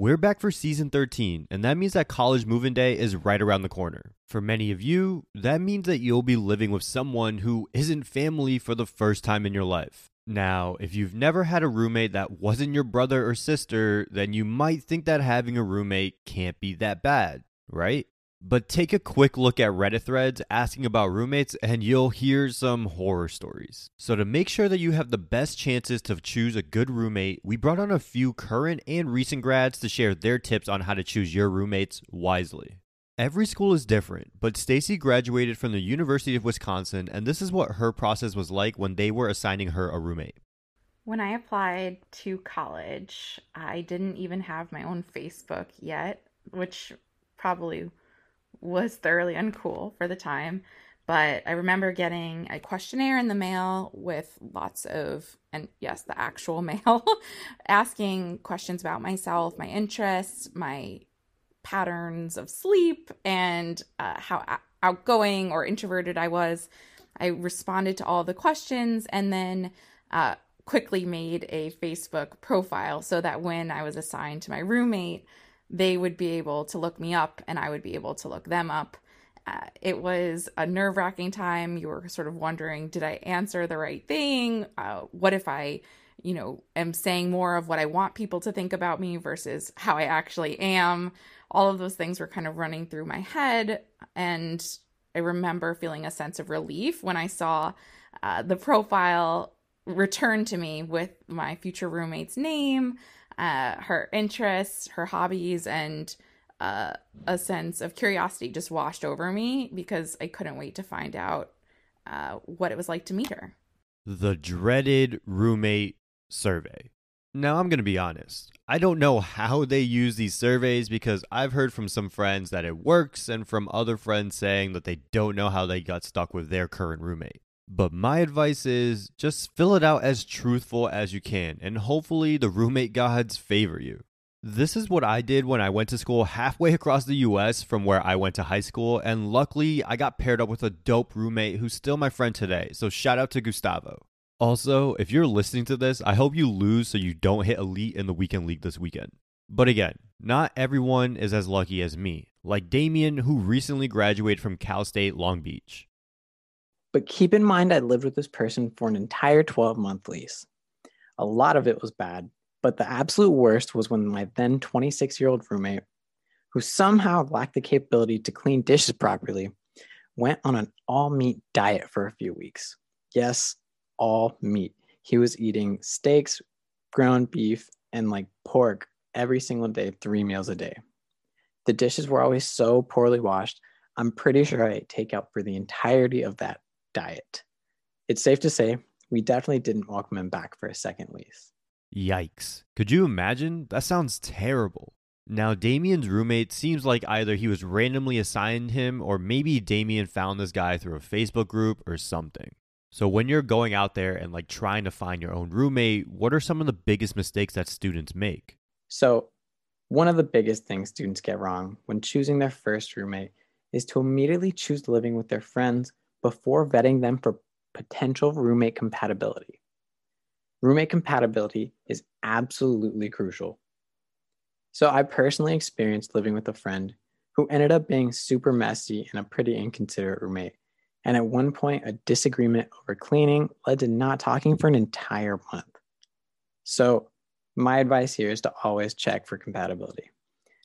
We're back for season 13, and that means that college move-in day is right around the corner. For many of you, that means that you'll be living with someone who isn't family for the first time in your life. Now, if you've never had a roommate that wasn't your brother or sister, then you might think that having a roommate can't be that bad, right? But take a quick look at Reddit threads asking about roommates, and you'll hear some horror stories. So, to make sure that you have the best chances to choose a good roommate, we brought on a few current and recent grads to share their tips on how to choose your roommates wisely. Every school is different, but Stacy graduated from the University of Wisconsin, and this is what her process was like when they were assigning her a roommate. When I applied to college, I didn't even have my own Facebook yet, which probably was thoroughly uncool for the time. But I remember getting a questionnaire in the mail with lots of, and yes, the actual mail, asking questions about myself, my interests, my patterns of sleep, and uh, how outgoing or introverted I was. I responded to all the questions and then uh, quickly made a Facebook profile so that when I was assigned to my roommate, they would be able to look me up and I would be able to look them up. Uh, it was a nerve wracking time. You were sort of wondering, did I answer the right thing? Uh, what if I, you know, am saying more of what I want people to think about me versus how I actually am? All of those things were kind of running through my head. And I remember feeling a sense of relief when I saw uh, the profile return to me with my future roommate's name uh, her interests, her hobbies, and uh, a sense of curiosity just washed over me because I couldn't wait to find out uh, what it was like to meet her. The dreaded roommate survey. Now, I'm going to be honest. I don't know how they use these surveys because I've heard from some friends that it works and from other friends saying that they don't know how they got stuck with their current roommate. But my advice is just fill it out as truthful as you can, and hopefully the roommate gods favor you. This is what I did when I went to school halfway across the US from where I went to high school, and luckily I got paired up with a dope roommate who's still my friend today, so shout out to Gustavo. Also, if you're listening to this, I hope you lose so you don't hit elite in the weekend league this weekend. But again, not everyone is as lucky as me, like Damien, who recently graduated from Cal State Long Beach. But keep in mind, I lived with this person for an entire 12 month lease. A lot of it was bad, but the absolute worst was when my then 26 year old roommate, who somehow lacked the capability to clean dishes properly, went on an all meat diet for a few weeks. Yes, all meat. He was eating steaks, ground beef, and like pork every single day, three meals a day. The dishes were always so poorly washed. I'm pretty sure I ate takeout for the entirety of that diet. It's safe to say we definitely didn't welcome him back for a second lease. Yikes. Could you imagine? That sounds terrible. Now, Damien's roommate seems like either he was randomly assigned him or maybe Damien found this guy through a Facebook group or something. So, when you're going out there and like trying to find your own roommate, what are some of the biggest mistakes that students make? So, one of the biggest things students get wrong when choosing their first roommate is to immediately choose living with their friends before vetting them for potential roommate compatibility. Roommate compatibility is absolutely crucial. So, I personally experienced living with a friend who ended up being super messy and a pretty inconsiderate roommate. And at one point, a disagreement over cleaning led to not talking for an entire month. So, my advice here is to always check for compatibility.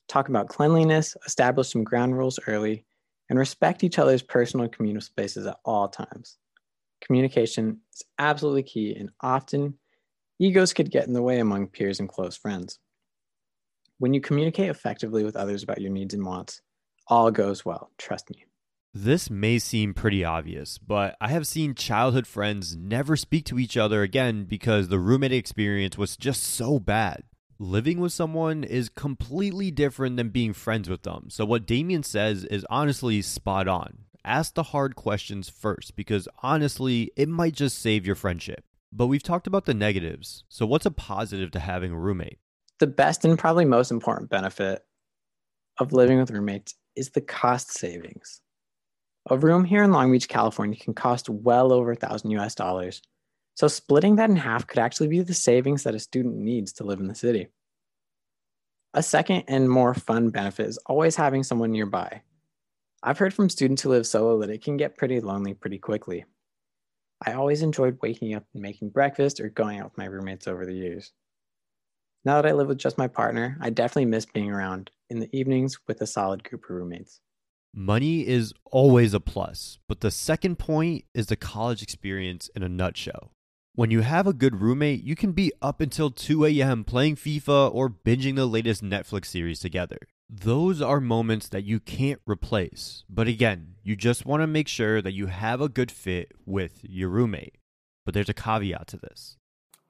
Talk about cleanliness, establish some ground rules early, and respect each other's personal and communal spaces at all times. Communication is absolutely key, and often egos could get in the way among peers and close friends. When you communicate effectively with others about your needs and wants, all goes well, trust me. This may seem pretty obvious, but I have seen childhood friends never speak to each other again because the roommate experience was just so bad living with someone is completely different than being friends with them. So, what Damien says is honestly spot on. Ask the hard questions first because honestly, it might just save your friendship. But we've talked about the negatives. So, what's a positive to having a roommate? The best and probably most important benefit of living with roommates is the cost savings. A room here in Long Beach, California can cost well over a thousand US dollars so splitting that in half could actually be the savings that a student needs to live in the city. A second and more fun benefit is always having someone nearby. I've heard from students who live solo that it can get pretty lonely pretty quickly. I always enjoyed waking up and making breakfast or going out with my roommates over the years. Now that I live with just my partner, I definitely miss being around in the evenings with a solid group of roommates. Money is always a plus, but the second point is the college experience in a nutshell. When you have a good roommate, you can be up until 2 a.m. playing FIFA or binging the latest Netflix series together. Those are moments that you can't replace. But again, you just want to make sure that you have a good fit with your roommate. But there's a caveat to this.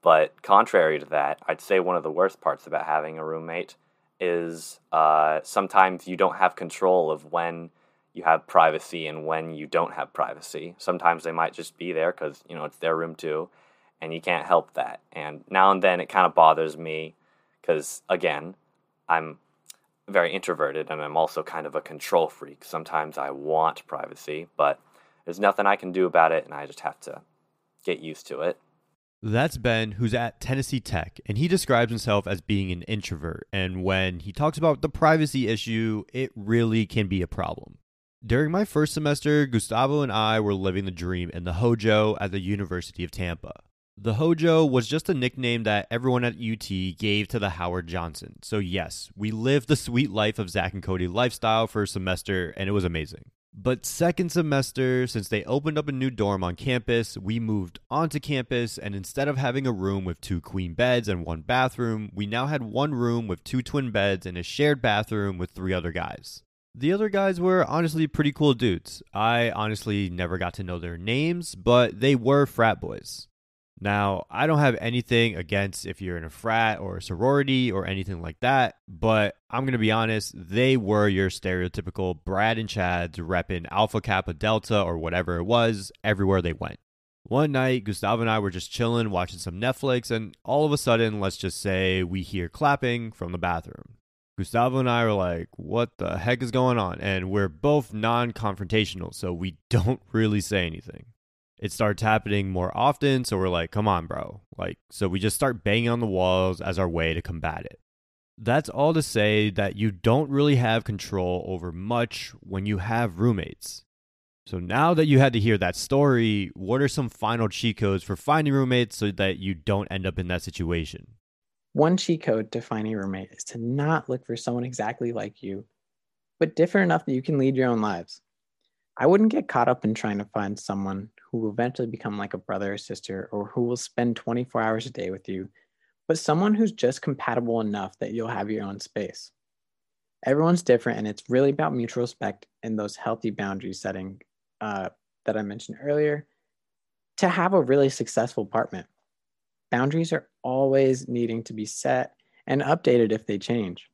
But contrary to that, I'd say one of the worst parts about having a roommate is uh, sometimes you don't have control of when you have privacy and when you don't have privacy. Sometimes they might just be there because you know it's their room too, and you can't help that. And now and then it kind of bothers me because, again, I'm very introverted and I'm also kind of a control freak. Sometimes I want privacy, but there's nothing I can do about it, and I just have to get used to it. That's Ben, who's at Tennessee Tech, and he describes himself as being an introvert. And when he talks about the privacy issue, it really can be a problem. During my first semester, Gustavo and I were living the dream in the Hojo at the University of Tampa. The Hojo was just a nickname that everyone at UT gave to the Howard Johnson. So, yes, we lived the sweet life of Zack and Cody lifestyle for a semester, and it was amazing. But second semester, since they opened up a new dorm on campus, we moved onto campus, and instead of having a room with two queen beds and one bathroom, we now had one room with two twin beds and a shared bathroom with three other guys. The other guys were honestly pretty cool dudes. I honestly never got to know their names, but they were frat boys. Now, I don't have anything against if you're in a frat or a sorority or anything like that, but I'm going to be honest, they were your stereotypical Brad and Chads repping Alpha Kappa Delta or whatever it was everywhere they went. One night, Gustavo and I were just chilling, watching some Netflix, and all of a sudden, let's just say we hear clapping from the bathroom. Gustavo and I were like, what the heck is going on? And we're both non confrontational, so we don't really say anything it starts happening more often. So we're like, come on, bro. Like, so we just start banging on the walls as our way to combat it. That's all to say that you don't really have control over much when you have roommates. So now that you had to hear that story, what are some final cheat codes for finding roommates so that you don't end up in that situation? One cheat code to finding a roommate is to not look for someone exactly like you, but different enough that you can lead your own lives. I wouldn't get caught up in trying to find someone who will eventually become like a brother or sister or who will spend 24 hours a day with you, but someone who's just compatible enough that you'll have your own space. Everyone's different, and it's really about mutual respect and those healthy boundary setting uh, that I mentioned earlier to have a really successful apartment. Boundaries are always needing to be set and updated if they change.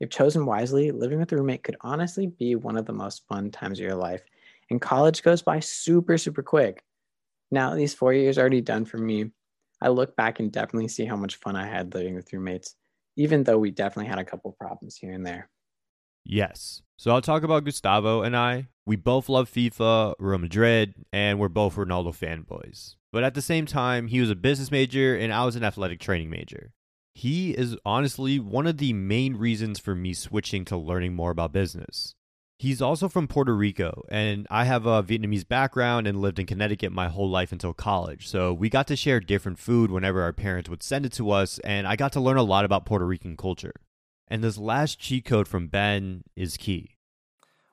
If chosen wisely, living with a roommate could honestly be one of the most fun times of your life. And college goes by super, super quick. Now, these four years already done for me, I look back and definitely see how much fun I had living with roommates, even though we definitely had a couple problems here and there. Yes. So I'll talk about Gustavo and I. We both love FIFA, Real Madrid, and we're both Ronaldo fanboys. But at the same time, he was a business major and I was an athletic training major. He is honestly one of the main reasons for me switching to learning more about business. He's also from Puerto Rico, and I have a Vietnamese background and lived in Connecticut my whole life until college. So we got to share different food whenever our parents would send it to us, and I got to learn a lot about Puerto Rican culture. And this last cheat code from Ben is key.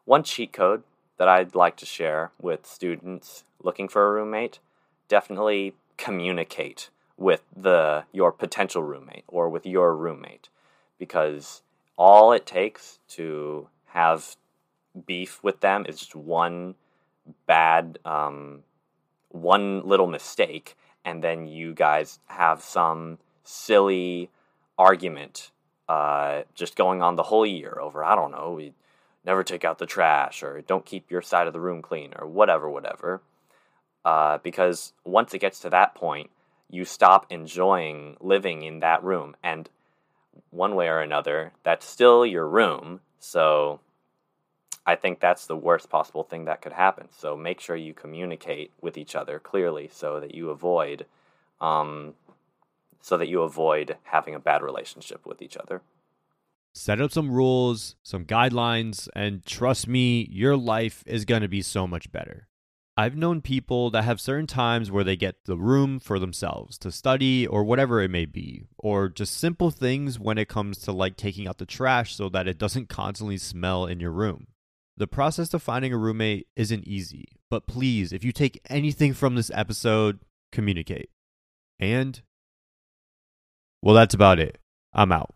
One cheat code that I'd like to share with students looking for a roommate definitely communicate with the your potential roommate or with your roommate because all it takes to have beef with them is just one bad um, one little mistake and then you guys have some silly argument uh, just going on the whole year over i don't know we never take out the trash or don't keep your side of the room clean or whatever whatever uh, because once it gets to that point you stop enjoying living in that room. And one way or another, that's still your room. So I think that's the worst possible thing that could happen. So make sure you communicate with each other clearly so that you avoid um, so that you avoid having a bad relationship with each other. Set up some rules, some guidelines, and trust me, your life is going to be so much better. I've known people that have certain times where they get the room for themselves to study or whatever it may be, or just simple things when it comes to like taking out the trash so that it doesn't constantly smell in your room. The process of finding a roommate isn't easy, but please, if you take anything from this episode, communicate. And, well, that's about it. I'm out.